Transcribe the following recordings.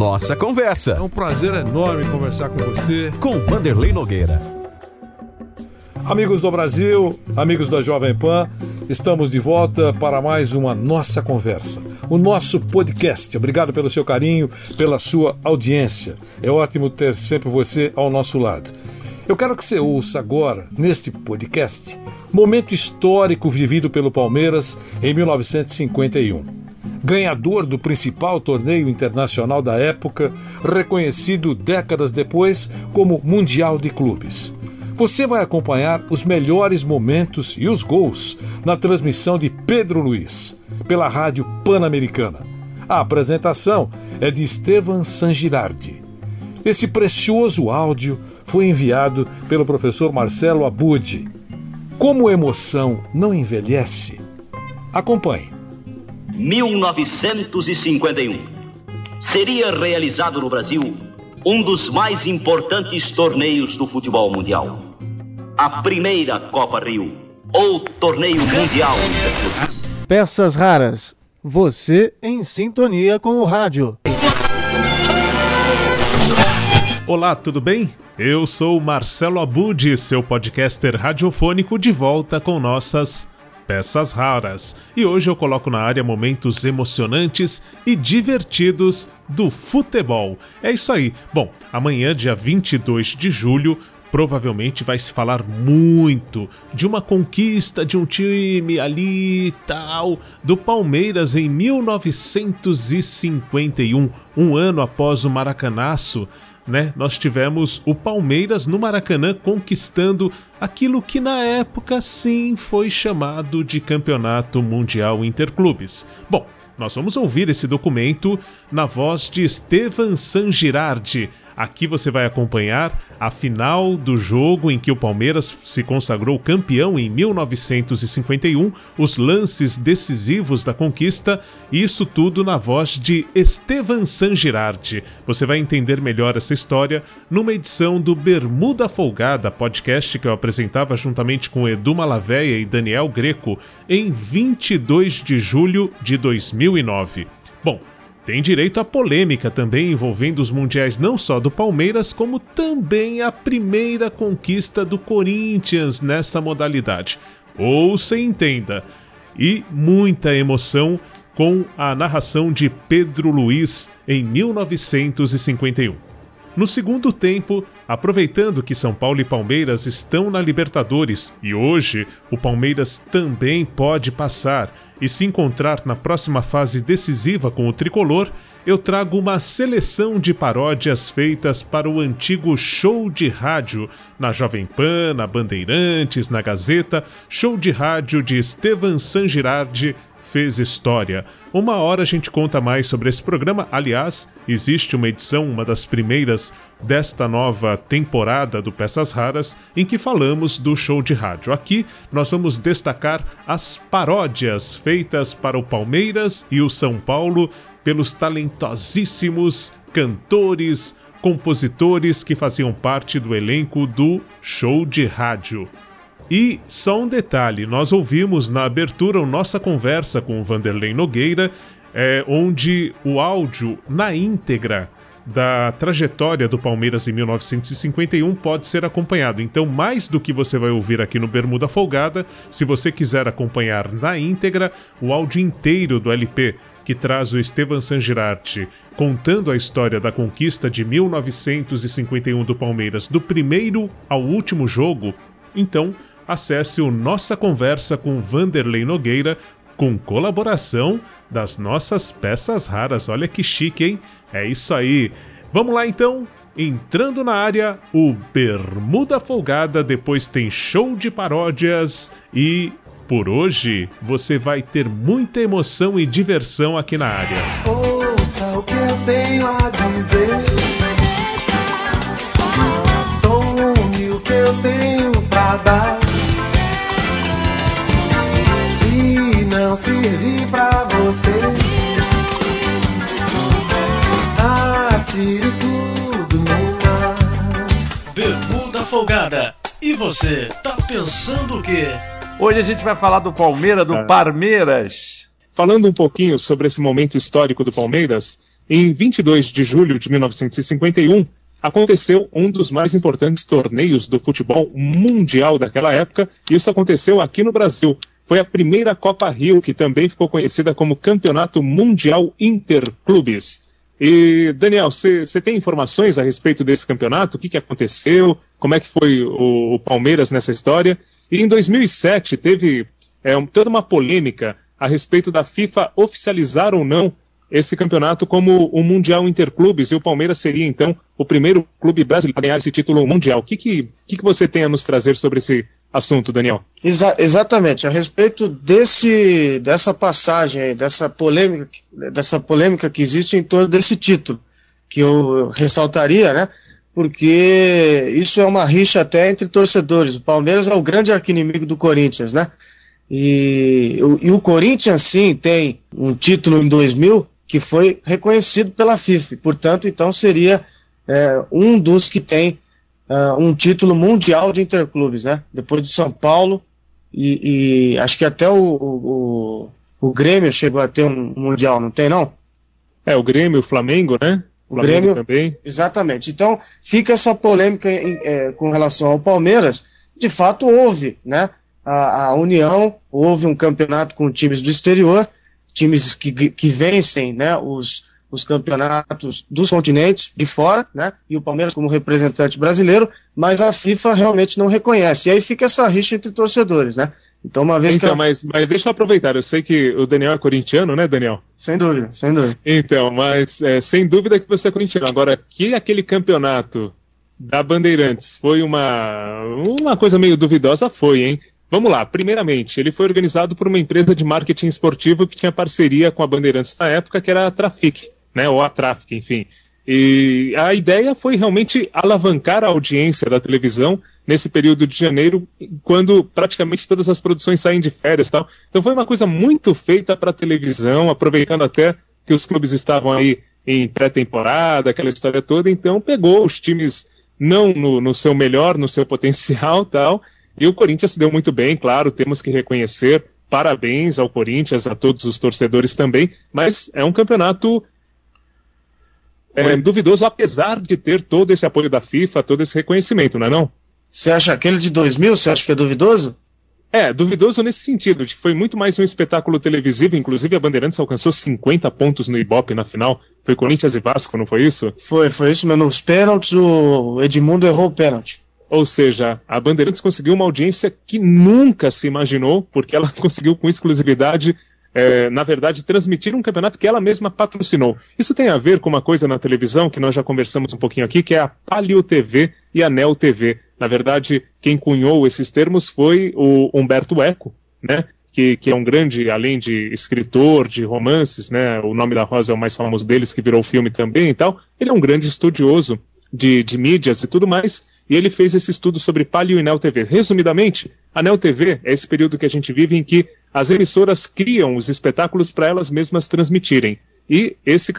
Nossa Conversa. É um prazer enorme conversar com você. Com Vanderlei Nogueira. Amigos do Brasil, amigos da Jovem Pan, estamos de volta para mais uma Nossa Conversa, o nosso podcast. Obrigado pelo seu carinho, pela sua audiência. É ótimo ter sempre você ao nosso lado. Eu quero que você ouça agora, neste podcast, momento histórico vivido pelo Palmeiras em 1951. Ganhador do principal torneio internacional da época, reconhecido décadas depois como Mundial de Clubes. Você vai acompanhar os melhores momentos e os gols na transmissão de Pedro Luiz, pela Rádio Pan-Americana. A apresentação é de Estevan Sangirardi. Esse precioso áudio foi enviado pelo professor Marcelo Abud. Como emoção não envelhece? Acompanhe. 1951. Seria realizado no Brasil um dos mais importantes torneios do futebol mundial. A primeira Copa Rio, ou Torneio Mundial Peças raras. Você em sintonia com o rádio. Olá, tudo bem? Eu sou Marcelo Abud, seu podcaster radiofônico, de volta com nossas peças raras. E hoje eu coloco na área momentos emocionantes e divertidos do futebol. É isso aí. Bom, amanhã, dia 22 de julho, provavelmente vai se falar muito de uma conquista de um time ali e tal, do Palmeiras em 1951, um ano após o Maracanaço né, nós tivemos o Palmeiras no Maracanã conquistando aquilo que na época sim foi chamado de Campeonato Mundial Interclubes. Bom, nós vamos ouvir esse documento na voz de Estevan Sangirardi, Aqui você vai acompanhar a final do jogo em que o Palmeiras se consagrou campeão em 1951, os lances decisivos da conquista, e isso tudo na voz de Estevan Sangirardi. Você vai entender melhor essa história numa edição do Bermuda Folgada, podcast que eu apresentava juntamente com Edu Malaveia e Daniel Greco em 22 de julho de 2009. Bom, tem direito à polêmica também envolvendo os mundiais não só do Palmeiras, como também a primeira conquista do Corinthians nessa modalidade. Ouça e entenda. E muita emoção com a narração de Pedro Luiz em 1951. No segundo tempo, aproveitando que São Paulo e Palmeiras estão na Libertadores e hoje o Palmeiras também pode passar e se encontrar na próxima fase decisiva com o tricolor, eu trago uma seleção de paródias feitas para o antigo show de rádio na Jovem Pan, na Bandeirantes, na Gazeta, show de rádio de Estevan Sangirardi fez história. Uma hora a gente conta mais sobre esse programa. Aliás, existe uma edição, uma das primeiras desta nova temporada do Peças Raras, em que falamos do show de rádio. Aqui nós vamos destacar as paródias feitas para o Palmeiras e o São Paulo pelos talentosíssimos cantores, compositores que faziam parte do elenco do show de rádio. E só um detalhe: nós ouvimos na abertura nossa conversa com o Vanderlei Nogueira, é, onde o áudio na íntegra da trajetória do Palmeiras em 1951 pode ser acompanhado. Então, mais do que você vai ouvir aqui no Bermuda Folgada, se você quiser acompanhar na íntegra o áudio inteiro do LP que traz o Estevan Sangirardi contando a história da conquista de 1951 do Palmeiras, do primeiro ao último jogo, então acesse o Nossa Conversa com Vanderlei Nogueira, com colaboração das nossas peças raras. Olha que chique, hein? É isso aí. Vamos lá então? Entrando na área, o Bermuda Folgada, depois tem show de paródias e por hoje você vai ter muita emoção e diversão aqui na área. Ouça o que eu tenho a dizer. Tome o que eu tenho pra dar. Servir pra você. Atire tudo no mar. Bermuda folgada. E você, tá pensando o quê? Hoje a gente vai falar do Palmeiras, do. Palmeiras. Falando um pouquinho sobre esse momento histórico do Palmeiras, em 22 de julho de 1951, aconteceu um dos mais importantes torneios do futebol mundial daquela época, e isso aconteceu aqui no Brasil. Foi a primeira Copa Rio, que também ficou conhecida como Campeonato Mundial Interclubes. E, Daniel, você tem informações a respeito desse campeonato? O que, que aconteceu? Como é que foi o, o Palmeiras nessa história? E em 2007 teve é, toda uma polêmica a respeito da FIFA oficializar ou não esse campeonato como o Mundial Interclubes e o Palmeiras seria então o primeiro clube brasileiro a ganhar esse título mundial. O que, que, que, que você tem a nos trazer sobre esse assunto, Daniel? Exa exatamente, a respeito desse, dessa passagem, dessa polêmica, dessa polêmica que existe em torno desse título, que eu ressaltaria, né? Porque isso é uma rixa até entre torcedores. O Palmeiras é o grande arquinimigo do Corinthians, né? E, e o Corinthians, sim, tem um título em 2000 que foi reconhecido pela FIFA. Portanto, então seria é, um dos que tem uh, um título mundial de interclubes, né? Depois de São Paulo e, e acho que até o, o, o, Grêmio chegou a ter um mundial, não tem não? É, o Grêmio, o Flamengo, né? O, o Grêmio também. Exatamente. Então fica essa polêmica em, é, com relação ao Palmeiras. De fato houve, né? A, a União houve um campeonato com times do exterior times que, que vencem né, os, os campeonatos dos continentes de fora, né? E o Palmeiras como representante brasileiro, mas a FIFA realmente não reconhece. E aí fica essa rixa entre torcedores, né? Então, uma vez então, que. Mas, mas deixa eu aproveitar, eu sei que o Daniel é corintiano, né, Daniel? Sem dúvida, sem dúvida. Então, mas é, sem dúvida que você é corintiano. Agora, que aquele campeonato da Bandeirantes foi uma, uma coisa meio duvidosa, foi, hein? Vamos lá, primeiramente, ele foi organizado por uma empresa de marketing esportivo que tinha parceria com a Bandeirantes na época, que era a Trafic, né, ou a Trafic, enfim. E a ideia foi realmente alavancar a audiência da televisão nesse período de janeiro, quando praticamente todas as produções saem de férias tal. Então foi uma coisa muito feita para televisão, aproveitando até que os clubes estavam aí em pré-temporada, aquela história toda. Então pegou os times não no, no seu melhor, no seu potencial tal, e o Corinthians se deu muito bem, claro, temos que reconhecer. Parabéns ao Corinthians, a todos os torcedores também, mas é um campeonato é, duvidoso, apesar de ter todo esse apoio da FIFA, todo esse reconhecimento, não é não? Você acha aquele de 2000, você acha que é duvidoso? É, duvidoso nesse sentido, de que foi muito mais um espetáculo televisivo, inclusive a Bandeirantes alcançou 50 pontos no Ibope na final, foi Corinthians e Vasco, não foi isso? Foi, foi isso, mas nos pênaltis o Edmundo errou o pênalti. Ou seja, a Bandeirantes conseguiu uma audiência que nunca se imaginou, porque ela conseguiu com exclusividade, é, na verdade, transmitir um campeonato que ela mesma patrocinou. Isso tem a ver com uma coisa na televisão que nós já conversamos um pouquinho aqui, que é a Palio TV e a Neo TV. Na verdade, quem cunhou esses termos foi o Humberto Eco, né? Que, que, é um grande, além de escritor de romances, né? O nome da Rosa é o mais famoso deles, que virou filme também e tal. Ele é um grande estudioso de, de mídias e tudo mais e ele fez esse estudo sobre Palio e Neo TV. Resumidamente, a Neo TV é esse período que a gente vive em que as emissoras criam os espetáculos para elas mesmas transmitirem. E esse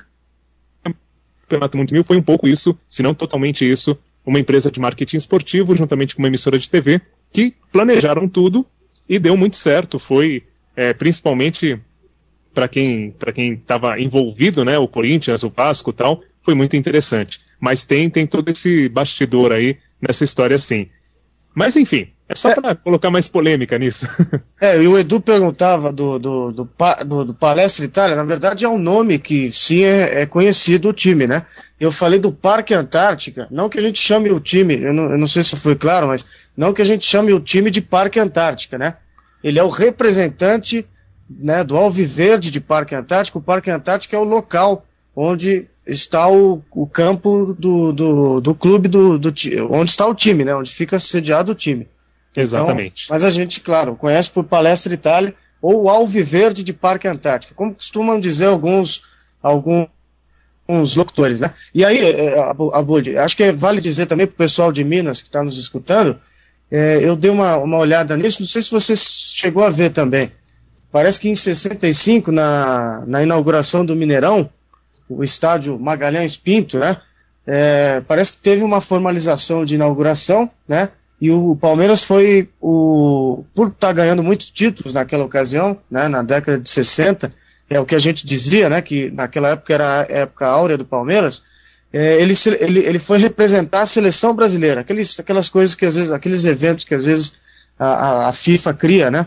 Campeonato Mundial foi um pouco isso, se não totalmente isso, uma empresa de marketing esportivo juntamente com uma emissora de TV que planejaram tudo e deu muito certo. Foi é, principalmente para quem para quem estava envolvido, né, o Corinthians, o Vasco, tal, foi muito interessante. Mas tem tem todo esse bastidor aí nessa história assim. Mas enfim, é só é. para colocar mais polêmica nisso. É, e o Edu perguntava do, do, do, do, do Palestra Itália, na verdade é um nome que sim é, é, conhecido o time, né? Eu falei do Parque Antártica, não que a gente chame o time, eu não, eu não sei se foi claro, mas não que a gente chame o time de Parque Antártica, né? Ele é o representante né, do Alviverde de Parque Antártico. O Parque Antártico é o local onde está o, o campo do, do, do clube, do, do, onde está o time, né? Onde fica sediado o time. Então, Exatamente. Então, mas a gente, claro, conhece por Palestra Itália ou Alviverde de Parque Antártica, como costumam dizer alguns, alguns locutores, né? E aí, é, é, Abud, acho que vale dizer também para o pessoal de Minas que está nos escutando, é, eu dei uma, uma olhada nisso, não sei se você chegou a ver também. Parece que em 65, na, na inauguração do Mineirão, o estádio Magalhães Pinto, né? É, parece que teve uma formalização de inauguração, né? E o Palmeiras foi o. Por estar tá ganhando muitos títulos naquela ocasião, né? Na década de 60, é o que a gente dizia, né, que naquela época era a época áurea do Palmeiras, é, ele, ele, ele foi representar a seleção brasileira, aqueles, aquelas coisas que às vezes, aqueles eventos que às vezes a, a, FIFA cria, né?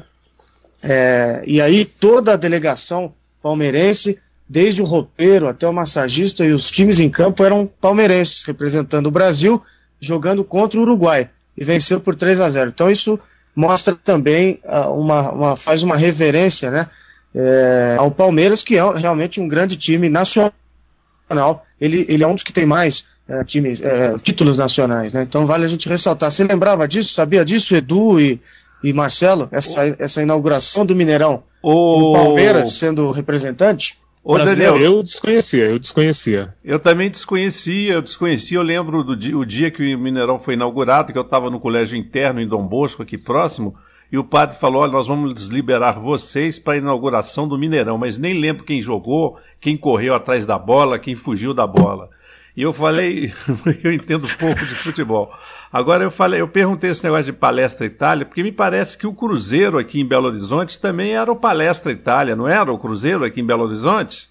É, e aí toda a delegação palmeirense, desde o roupeiro até o massagista e os times em campo eram palmeirenses, representando o Brasil, jogando contra o Uruguai e venceu por 3 a 0. Então isso mostra também uh, uma, uma, faz uma reverência, né? é, ao Palmeiras, que é realmente um grande time nacional. Ele, ele é um dos que tem mais é, times, é, títulos nacionais, né? Então vale a gente ressaltar. Você lembrava disso? Sabia disso, Edu e, e Marcelo? Essa, essa inauguração do Mineirão? O Palmeiras sendo representante? Ô, Daniel, eu desconhecia, eu desconhecia. Eu também desconhecia, eu desconhecia, eu lembro do dia, o dia que o Mineirão foi inaugurado, que eu estava no colégio interno em Dom Bosco, aqui próximo, e o padre falou: olha, nós vamos liberar vocês para a inauguração do Mineirão, mas nem lembro quem jogou, quem correu atrás da bola, quem fugiu da bola. E eu falei, eu entendo pouco de futebol. Agora eu falei, eu perguntei esse negócio de palestra Itália, porque me parece que o Cruzeiro aqui em Belo Horizonte também era o Palestra Itália, não era o Cruzeiro aqui em Belo Horizonte?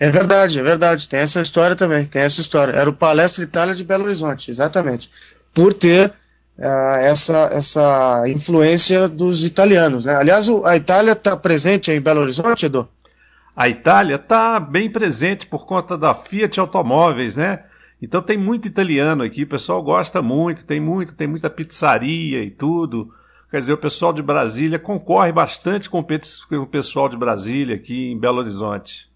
É verdade, é verdade. Tem essa história também, tem essa história. Era o Palestra Itália de Belo Horizonte, exatamente. Por ter uh, essa, essa influência dos italianos. Né? Aliás, o, a Itália está presente em Belo Horizonte, Edu? A Itália está bem presente por conta da Fiat Automóveis, né? Então tem muito italiano aqui, o pessoal gosta muito, tem muito, tem muita pizzaria e tudo. Quer dizer, o pessoal de Brasília concorre bastante com o pessoal de Brasília aqui em Belo Horizonte.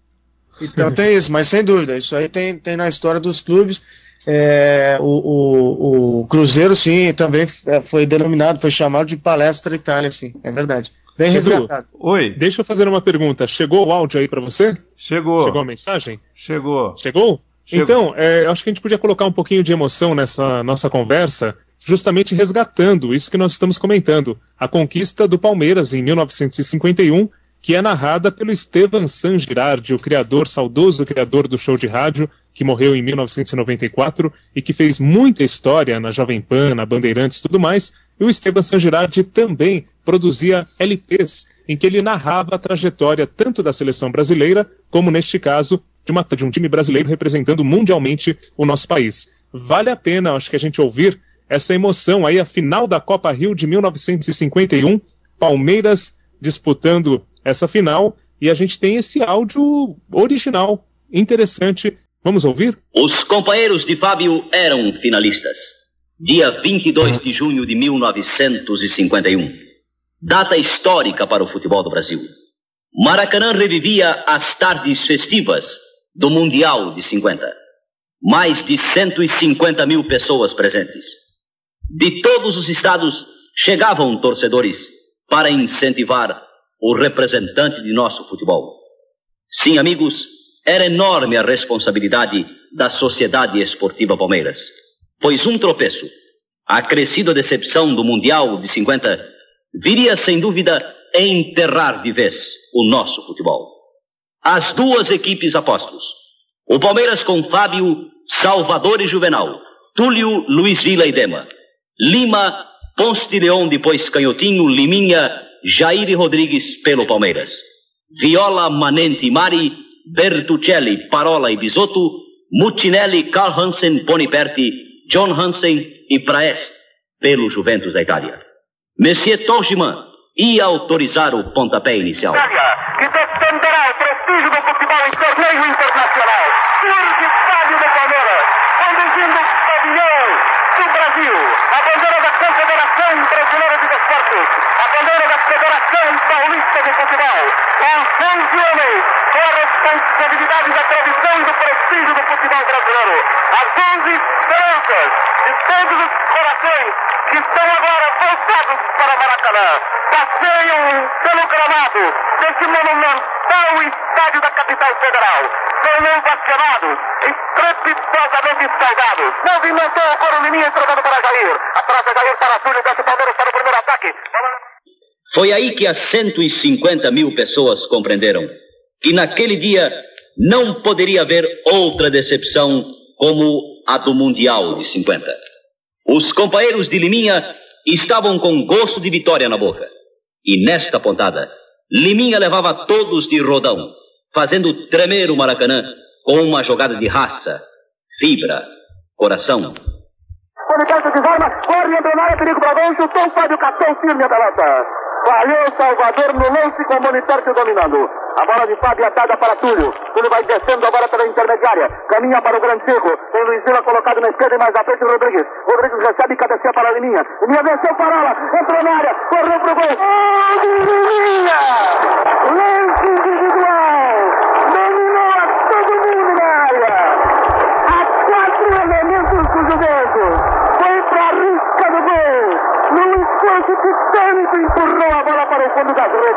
Então tem isso, mas sem dúvida, isso aí tem, tem na história dos clubes. É, o, o, o, Cruzeiro, sim, também é, foi denominado, foi chamado de Palestra Itália, sim, é verdade. Bem Edu, resgatado. Oi. Deixa eu fazer uma pergunta. Chegou o áudio aí para você? Chegou. Chegou a mensagem? Chegou. Chegou? Então, é, acho que a gente podia colocar um pouquinho de emoção nessa nossa conversa, justamente resgatando isso que nós estamos comentando. A conquista do Palmeiras em 1951 que é narrada pelo Esteban San Girardi, o criador, saudoso criador do show de rádio, que morreu em 1994 e que fez muita história na Jovem Pan, na Bandeirantes e tudo mais. E o Esteban San Girardi também produzia LPs em que ele narrava a trajetória tanto da seleção brasileira, como neste caso, de, uma, de um time brasileiro representando mundialmente o nosso país. Vale a pena, acho que a gente ouvir essa emoção aí, a final da Copa Rio de 1951, Palmeiras disputando essa final e a gente tem esse áudio original, interessante. Vamos ouvir? Os companheiros de Fábio eram finalistas. Dia 22 de junho de 1951. Data histórica para o futebol do Brasil. Maracanã revivia as tardes festivas do Mundial de 50. Mais de 150 mil pessoas presentes. De todos os estados chegavam torcedores para incentivar o representante de nosso futebol. Sim, amigos, era enorme a responsabilidade da Sociedade Esportiva Palmeiras, pois um tropeço, a crescida decepção do Mundial de 50, viria sem dúvida enterrar de vez o nosso futebol. As duas equipes apostos, o Palmeiras com Fábio, Salvador e Juvenal, Túlio, Luiz Vila e Dema, Lima, Ponce de Leão, depois Canhotinho, Liminha, Jair Rodrigues pelo Palmeiras. Viola, Manente, Mari, Bertuccelli, Parola e Bisotto, Mutinelli, Carl Hansen, Boniperti, John Hansen e Praest pelo Juventus da Itália. Monsieur Torgiman ia autorizar o pontapé inicial. Que defenderá o prestígio do futebol em torneio internacional. Surge estádio do Palmeiras, conduzindo o pavilhão do Brasil, a bandeira da Confederação Brasileira de Desportos, bandeira da Federação Paulista de Futebol, com 11 homens, com a responsabilidade da tradição do prestígio do futebol brasileiro. As 11 esperanças de todos os corações estão agora voltados para Maracanã. Passeiam pelo gramado desse monumental estádio da capital federal. São ovacionados, estrepitosamente saudados. Movimentou a coro Liminha trocando para Jair. Atrás da Jair para Túlio, desce Palmeiras para o primeiro ataque. Foi aí que as 150 mil pessoas compreenderam que naquele dia não poderia haver outra decepção como a do Mundial de 50. Os companheiros de Liminha estavam com gosto de vitória na boca. E nesta pontada, Liminha levava todos de rodão, fazendo tremer o Maracanã com uma jogada de raça, fibra, coração. Falhou Salvador no lance dominando. A bola de Fábio atada para Túlio. Túlio vai descendo agora pela intermediária. Caminha para o grande Chico. Tem Luiz Vila colocado na esquerda e mais à frente Rodrigues. Rodrigues recebe e cabeceia para a Liminha. Liminha venceu Parola. Entrou na área. Correu pro gol. Liminha! Lance individual. Dominou a todo mundo na área. Há quatro elementos do Juventus. Foi para a risca do gol. Num esforço titânico empurrou a bola para o fundo das redes.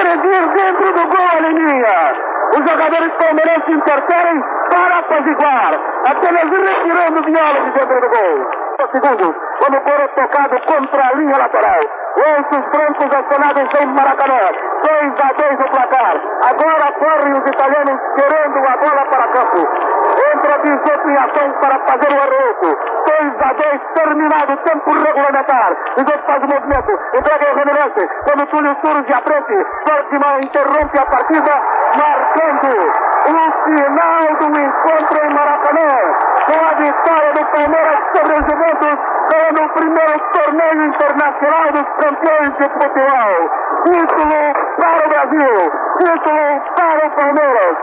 Agredir dentro do gol a. Os jogadores palmeirenses interferem para apaziguar, apenas retirando o Viola de dentro do gol. Segundos, quando for tocado contra a linha lateral. Ossos brancos acionados em Maracanã. 2 a 2 o placar. Agora correm os italianos querendo a bola para campo. Entra Bisotto em ação para fazer o arroco. 2 a 2 terminado o tempo regulamentar. Bisotto faz o movimento. Entrega o Remelance. Quando Túlio surge à frente. Ferdinand interrompe a partida, marcando o final do encontro em Maracanã. Com a vitória do Palmeiras sobre o Juventus o primeiro torneio internacional dos campeões de futebol. Título para o Brasil, título para o Palmeiras.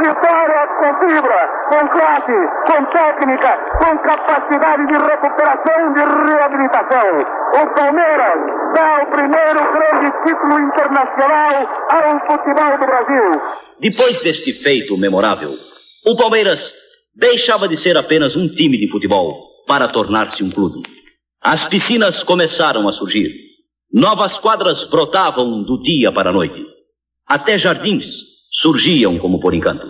Vitória com fibra, com classe, com técnica, com capacidade de recuperação, de reabilitação. O Palmeiras dá o primeiro grande título internacional ao futebol do Brasil. Depois deste feito memorável, o Palmeiras deixava de ser apenas um time de futebol para tornar-se um clube. As piscinas começaram a surgir. Novas quadras brotavam do dia para a noite. Até jardins surgiam como por encanto.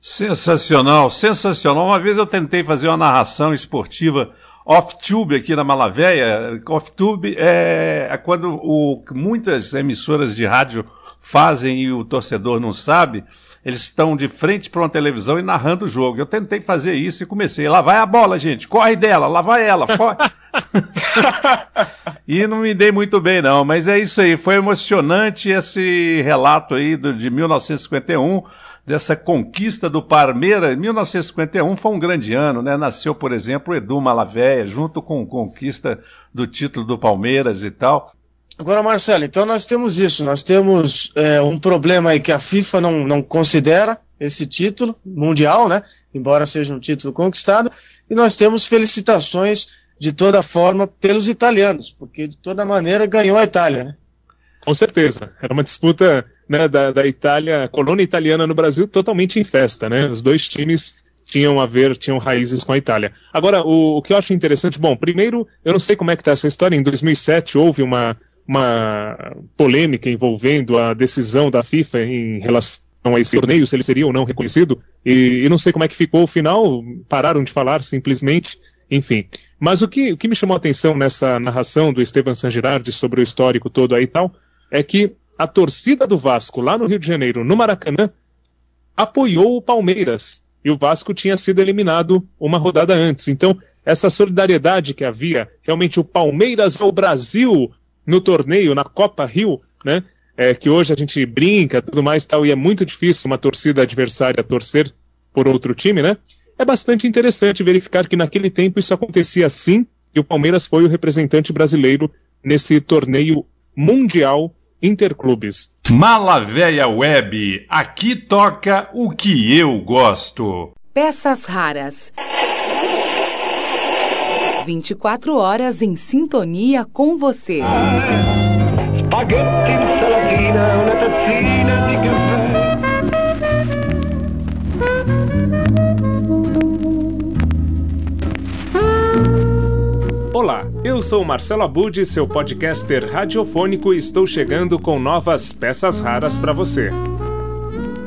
Sensacional, sensacional. Uma vez eu tentei fazer uma narração esportiva off-tube aqui na Malavéia. Off-tube é, é quando o, muitas emissoras de rádio fazem e o torcedor não sabe. Eles estão de frente para uma televisão e narrando o jogo. Eu tentei fazer isso e comecei. Lá vai a bola, gente. Corre dela, lá vai ela. e não me dei muito bem, não. Mas é isso aí. Foi emocionante esse relato aí do, de 1951 dessa conquista do Palmeiras. 1951 foi um grande ano, né? Nasceu, por exemplo, Edu Malavéia, junto com a conquista do título do Palmeiras e tal. Agora, Marcelo, então nós temos isso, nós temos é, um problema aí que a FIFA não, não considera esse título mundial, né? Embora seja um título conquistado, e nós temos felicitações de toda forma pelos italianos, porque de toda maneira ganhou a Itália, né? Com certeza. Era uma disputa né, da, da Itália, colônia italiana no Brasil, totalmente em festa, né? Os dois times tinham a ver, tinham raízes com a Itália. Agora, o, o que eu acho interessante, bom, primeiro, eu não sei como é que está essa história, em 2007 houve uma uma polêmica envolvendo a decisão da FIFA em relação a esse torneio, se ele seria ou não reconhecido, e, e não sei como é que ficou o final, pararam de falar simplesmente, enfim. Mas o que, o que me chamou a atenção nessa narração do Esteban San Girardi sobre o histórico todo aí e tal, é que a torcida do Vasco lá no Rio de Janeiro, no Maracanã, apoiou o Palmeiras. E o Vasco tinha sido eliminado uma rodada antes. Então, essa solidariedade que havia, realmente o Palmeiras ao Brasil no torneio, na Copa Rio, né? É, que hoje a gente brinca, tudo mais tal, e é muito difícil uma torcida adversária torcer por outro time, né? É bastante interessante verificar que naquele tempo isso acontecia assim, e o Palmeiras foi o representante brasileiro nesse torneio mundial interclubes. Malavéia Web, aqui toca o que eu gosto. Peças raras. 24 horas em sintonia com você. Spaghetti, Olá, eu sou Marcelo Abud, seu podcaster radiofônico e estou chegando com novas peças raras para você.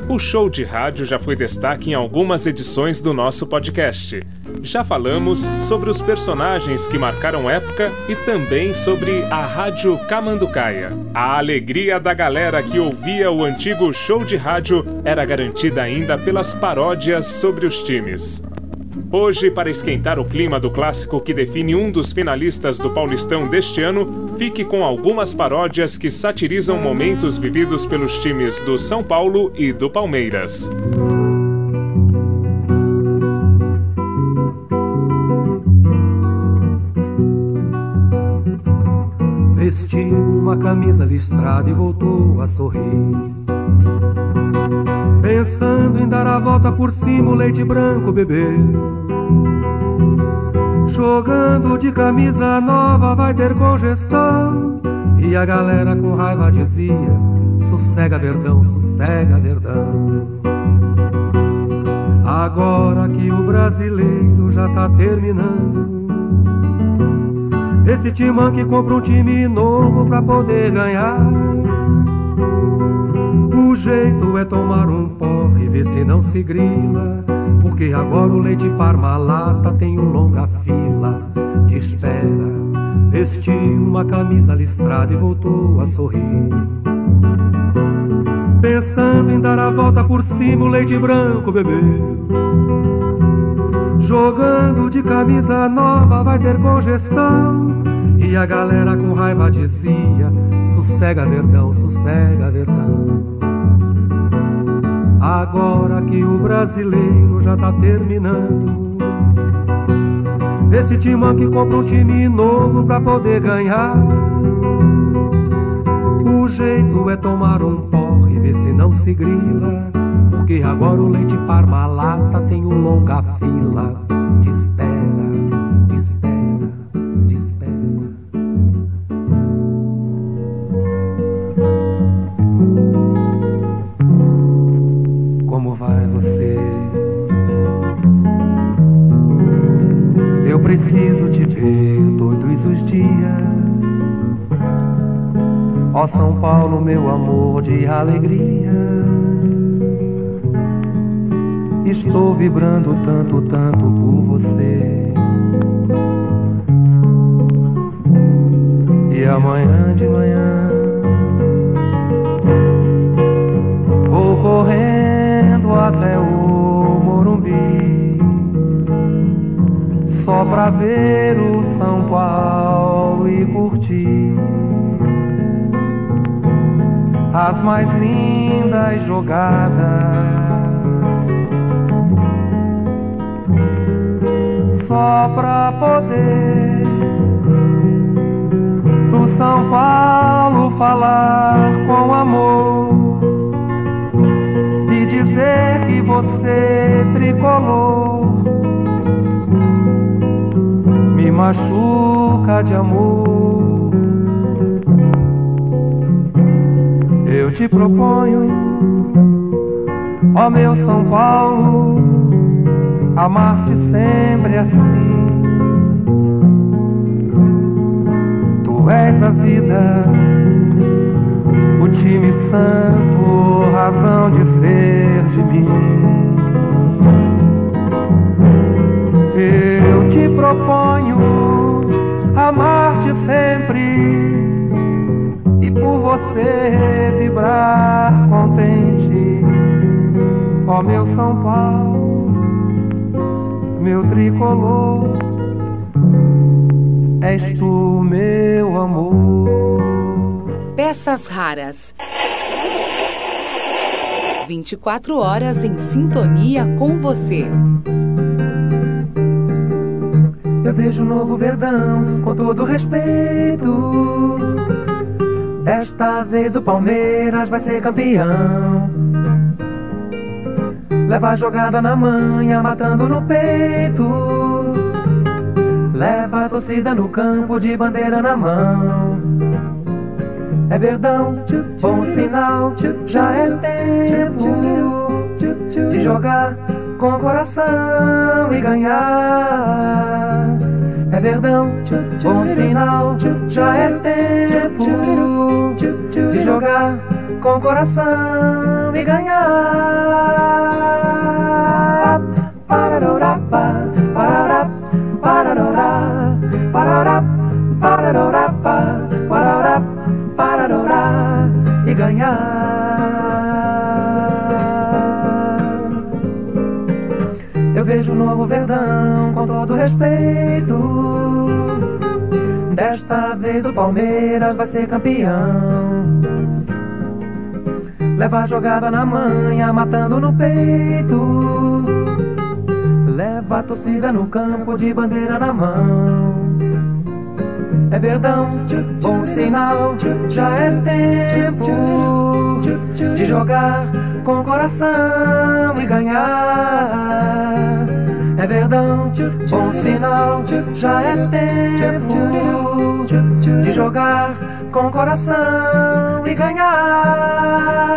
O show de rádio já foi destaque em algumas edições do nosso podcast. Já falamos sobre os personagens que marcaram época e também sobre a Rádio Camanducaia. A alegria da galera que ouvia o antigo show de rádio era garantida ainda pelas paródias sobre os times. Hoje, para esquentar o clima do clássico que define um dos finalistas do Paulistão deste ano, fique com algumas paródias que satirizam momentos vividos pelos times do São Paulo e do Palmeiras. Vestiu uma camisa listrada e voltou a sorrir. Pensando em dar a volta por cima, o leite branco bebeu. Jogando de camisa nova vai ter congestão. E a galera com raiva dizia: sossega verdão, sossega verdão. Agora que o brasileiro já tá terminando. Esse timão que compra um time novo pra poder ganhar. O jeito é tomar um porre e ver se não se grila. Porque agora o leite parmalata tem uma longa fila de espera. Vestiu uma camisa listrada e voltou a sorrir. Pensando em dar a volta por cima, o leite branco bebeu. Jogando de camisa nova vai ter congestão. E a galera com raiva dizia: sossega verdão, sossega verdão. Agora que o brasileiro já tá terminando. Esse timão que compra um time novo pra poder ganhar. O jeito é tomar um porre e ver se não se grila. Porque agora o leite parmalata tem uma longa fila de espera, preciso te ver todos os dias. Ó São Paulo, meu amor de alegria. Estou vibrando tanto, tanto por você. E amanhã de manhã vou correndo até o só pra ver o São Paulo e curtir as mais lindas jogadas. só pra poder do São Paulo falar com amor e dizer que você tricolor me machuca de amor. Eu te proponho, ó meu São Paulo amar-te sempre assim. Tu és a vida, o time santo, razão de ser de mim. Te proponho amar-te sempre e por você vibrar contente, ó meu São Paulo meu tricolor, és tu, meu amor. Peças raras. 24 horas em sintonia com você. Eu vejo um novo verdão, com todo respeito. Desta vez o Palmeiras vai ser campeão. Leva a jogada na manha, matando no peito. Leva a torcida no campo de bandeira na mão. É verdão, bom sinal, já é tempo de jogar com coração e ganhar. Verdão, bom sinal, já é tempo de jogar com coração e ganhar. Um novo Verdão, com todo respeito. Desta vez o Palmeiras vai ser campeão. Leva a jogada na manha, matando no peito. Leva a torcida no campo de bandeira na mão. É verdão, bom sinal, já é tempo de jogar com coração e ganhar. É verdão, bom sinal, já é tempo de jogar com coração e ganhar.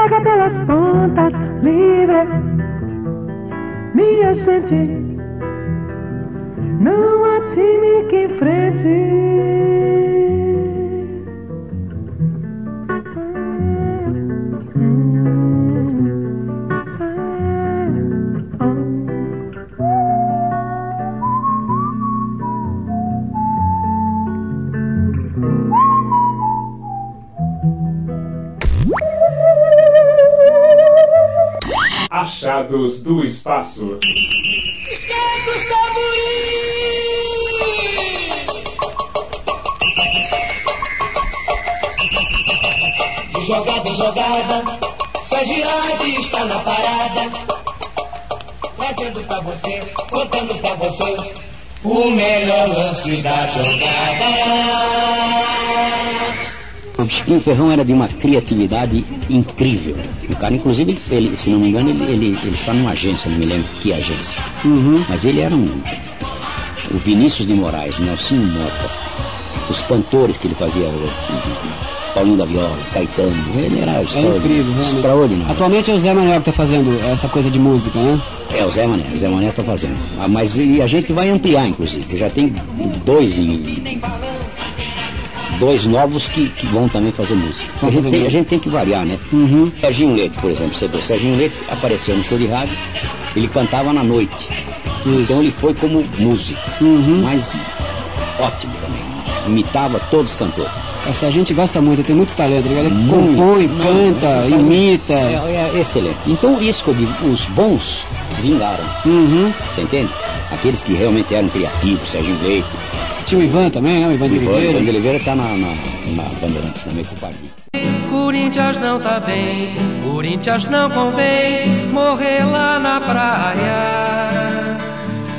Ataca pelas pontas, livre. Minha gente. Não há time que enfrente. Achados do espaço. De jogada em jogada, só girarde está na parada. Trazendo pra você, contando pra você, o melhor lance da jogada. O Chiquinho Ferrão era de uma criatividade incrível. O cara, inclusive, ele, se não me engano, ele, ele, ele está numa agência, não me lembro que agência. Mas ele era um. O Vinícius de Moraes, Nelsinho Mota, os cantores que ele fazia, Paulinho da Viola, Caetano, ele era É extraordinário. incrível, extraordinário. Atualmente é o Zé Manuel que está fazendo essa coisa de música, né? É, o Zé Mané, o Zé Mané está fazendo. Ah, Mas e a gente vai ampliar, inclusive. Já tem dois em- dois novos que, que vão também fazer música. A Vão gente, tem, a gente tem que variar, né? Uhum. Serginho Leite, por exemplo, você vê, Serginho Leite apareceu no show de rádio, ele cantava na noite. Então ele foi como músico, Uhum. mas ótimo também. Imitava todos os cantores. Essa a gente gosta muito, tem muito talento. Ele Muito. compõe, Não, canta, não, imita. É, é excelente. Então isso que eu digo, os bons vingaram. Uhum. Você entende? Aqueles que realmente eram criativos, Serginho Leite. Tinha o Ivan também, né? O Ivan de Ivan, Oliveira. Ivan de Oliveira está na, na, na Bandeirantes também com o Pardinho. Corinthians não tá bem, Corinthians não convém morrer lá na praia.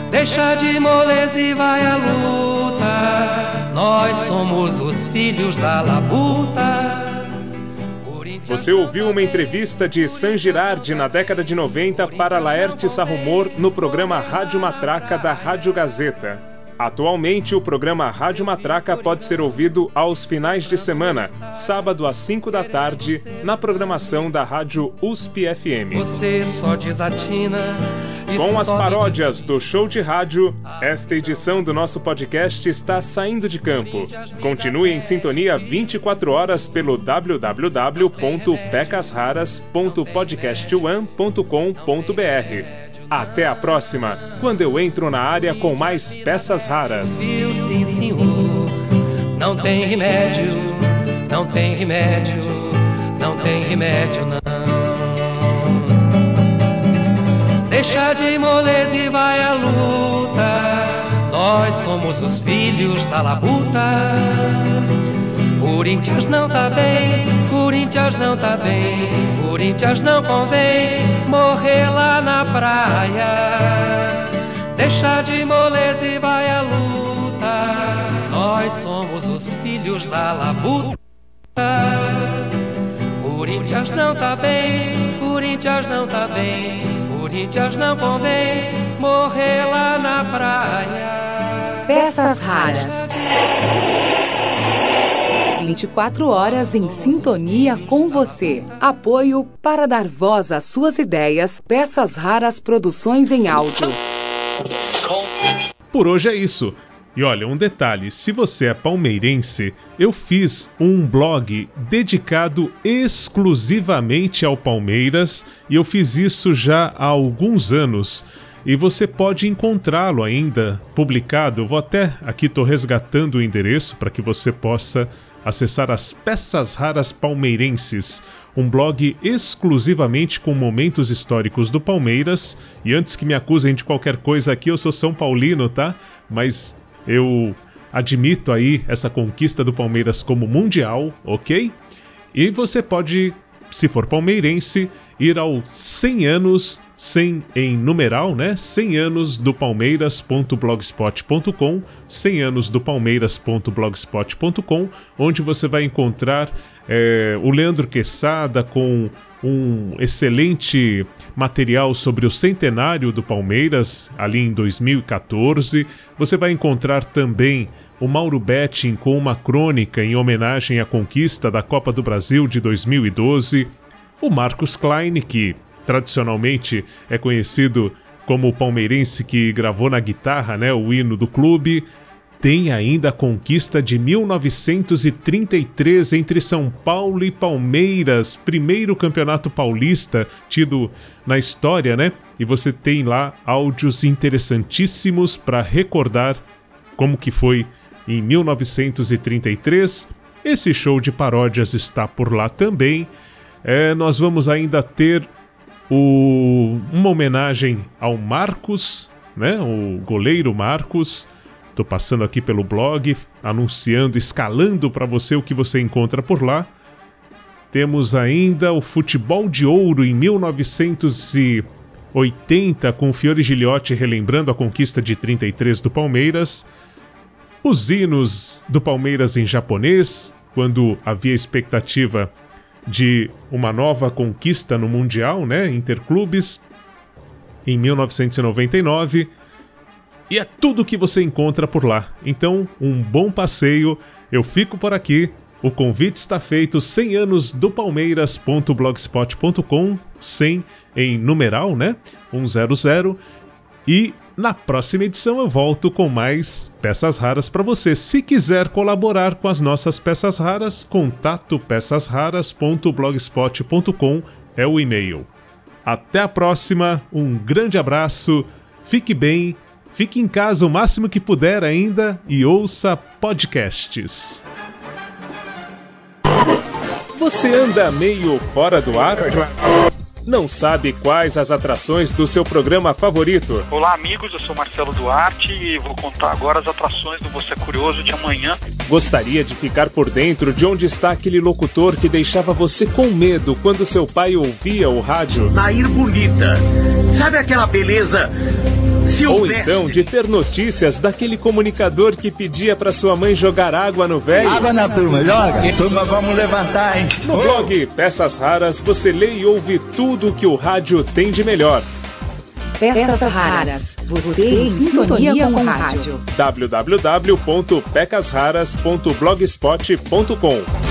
Deixa de moleza e vai à luta. Nós somos os filhos da labuta. Você ouviu uma entrevista de San Girardi na década de 90 para Laerte Sarrumor no programa Rádio Matraca da Rádio Gazeta. Atualmente, o programa Rádio Matraca pode ser ouvido aos finais de semana, sábado às 5 da tarde, na programação da Rádio USP FM. Você só desatina. Com as paródias do show de rádio, esta edição do nosso podcast está saindo de campo. Continue em sintonia 24 horas pelo www.pecasraras.podcastone.com.br. Até a próxima, quando eu entro na área com mais peças raras. Sim, senhor. Não tem remédio, não tem remédio, não tem remédio, não. Deixa de moleza e vai à luta. Nós somos os filhos da labuta. Corinthians não tá bem, Corinthians não tá bem, Corinthians não convém morrer lá na praia. Deixa de moleza e vai à luta. Nós somos os filhos da labuta. Corinthians não tá bem, Corinthians não tá bem, Corinthians não convém morrer lá na praia. Peças raras. 24 horas em sintonia com você. Apoio para dar voz às suas ideias. Peças raras produções em áudio. Por hoje é isso. E olha, um detalhe: se você é palmeirense, eu fiz um blog dedicado exclusivamente ao Palmeiras e eu fiz isso já há alguns anos. E você pode encontrá-lo ainda publicado. Vou até aqui estou resgatando o endereço para que você possa acessar as Peças Raras Palmeirenses, um blog exclusivamente com momentos históricos do Palmeiras. E antes que me acusem de qualquer coisa aqui, eu sou São Paulino, tá? Mas eu admito aí essa conquista do Palmeiras como mundial, ok? E você pode, se for palmeirense, ir aos 100 anos, 100 em numeral, né? 100 anos do palmeiras.blogspot.com, 100 anos do palmeiras.blogspot.com, onde você vai encontrar é, o Leandro Quesada com um excelente material sobre o centenário do Palmeiras, ali em 2014. Você vai encontrar também o Mauro Betting com uma crônica em homenagem à conquista da Copa do Brasil de 2012. O Marcos Klein, que tradicionalmente é conhecido como o palmeirense que gravou na guitarra né, o hino do clube. Tem ainda a conquista de 1933 entre São Paulo e Palmeiras, primeiro campeonato paulista tido na história, né? E você tem lá áudios interessantíssimos para recordar como que foi em 1933. Esse show de paródias está por lá também. É, nós vamos ainda ter o, uma homenagem ao Marcos, né? O goleiro Marcos. Tô passando aqui pelo blog, anunciando, escalando para você o que você encontra por lá. Temos ainda o Futebol de Ouro em 1980, com Fiore Giliotti relembrando a conquista de 33 do Palmeiras. Os hinos do Palmeiras em japonês, quando havia expectativa de uma nova conquista no Mundial, né? Interclubes, em 1999. E é tudo que você encontra por lá. Então, um bom passeio. Eu fico por aqui. O convite está feito 100 anos do palmeiras.blogspot.com, 100 em numeral, né? 100. E na próxima edição eu volto com mais peças raras para você. Se quiser colaborar com as nossas peças raras, contato peçasraras.blogspot.com é o e-mail. Até a próxima, um grande abraço, fique bem, fique em casa o máximo que puder ainda e ouça podcasts. Você anda meio fora do ar? Não sabe quais as atrações do seu programa favorito? Olá, amigos. Eu sou Marcelo Duarte e vou contar agora as atrações do Você Curioso de amanhã. Gostaria de ficar por dentro de onde está aquele locutor que deixava você com medo quando seu pai ouvia o rádio? Nair Bonita. Sabe aquela beleza Ou então de ter notícias daquele comunicador que pedia para sua mãe jogar água no velho? Água na turma, joga. E turma, vamos levantar, hein? No blog Peças Raras você lê e ouve tudo o que o rádio tem de melhor. Peças raras. Você em sintonia com o rádio. www.pecasraras.blogspot.com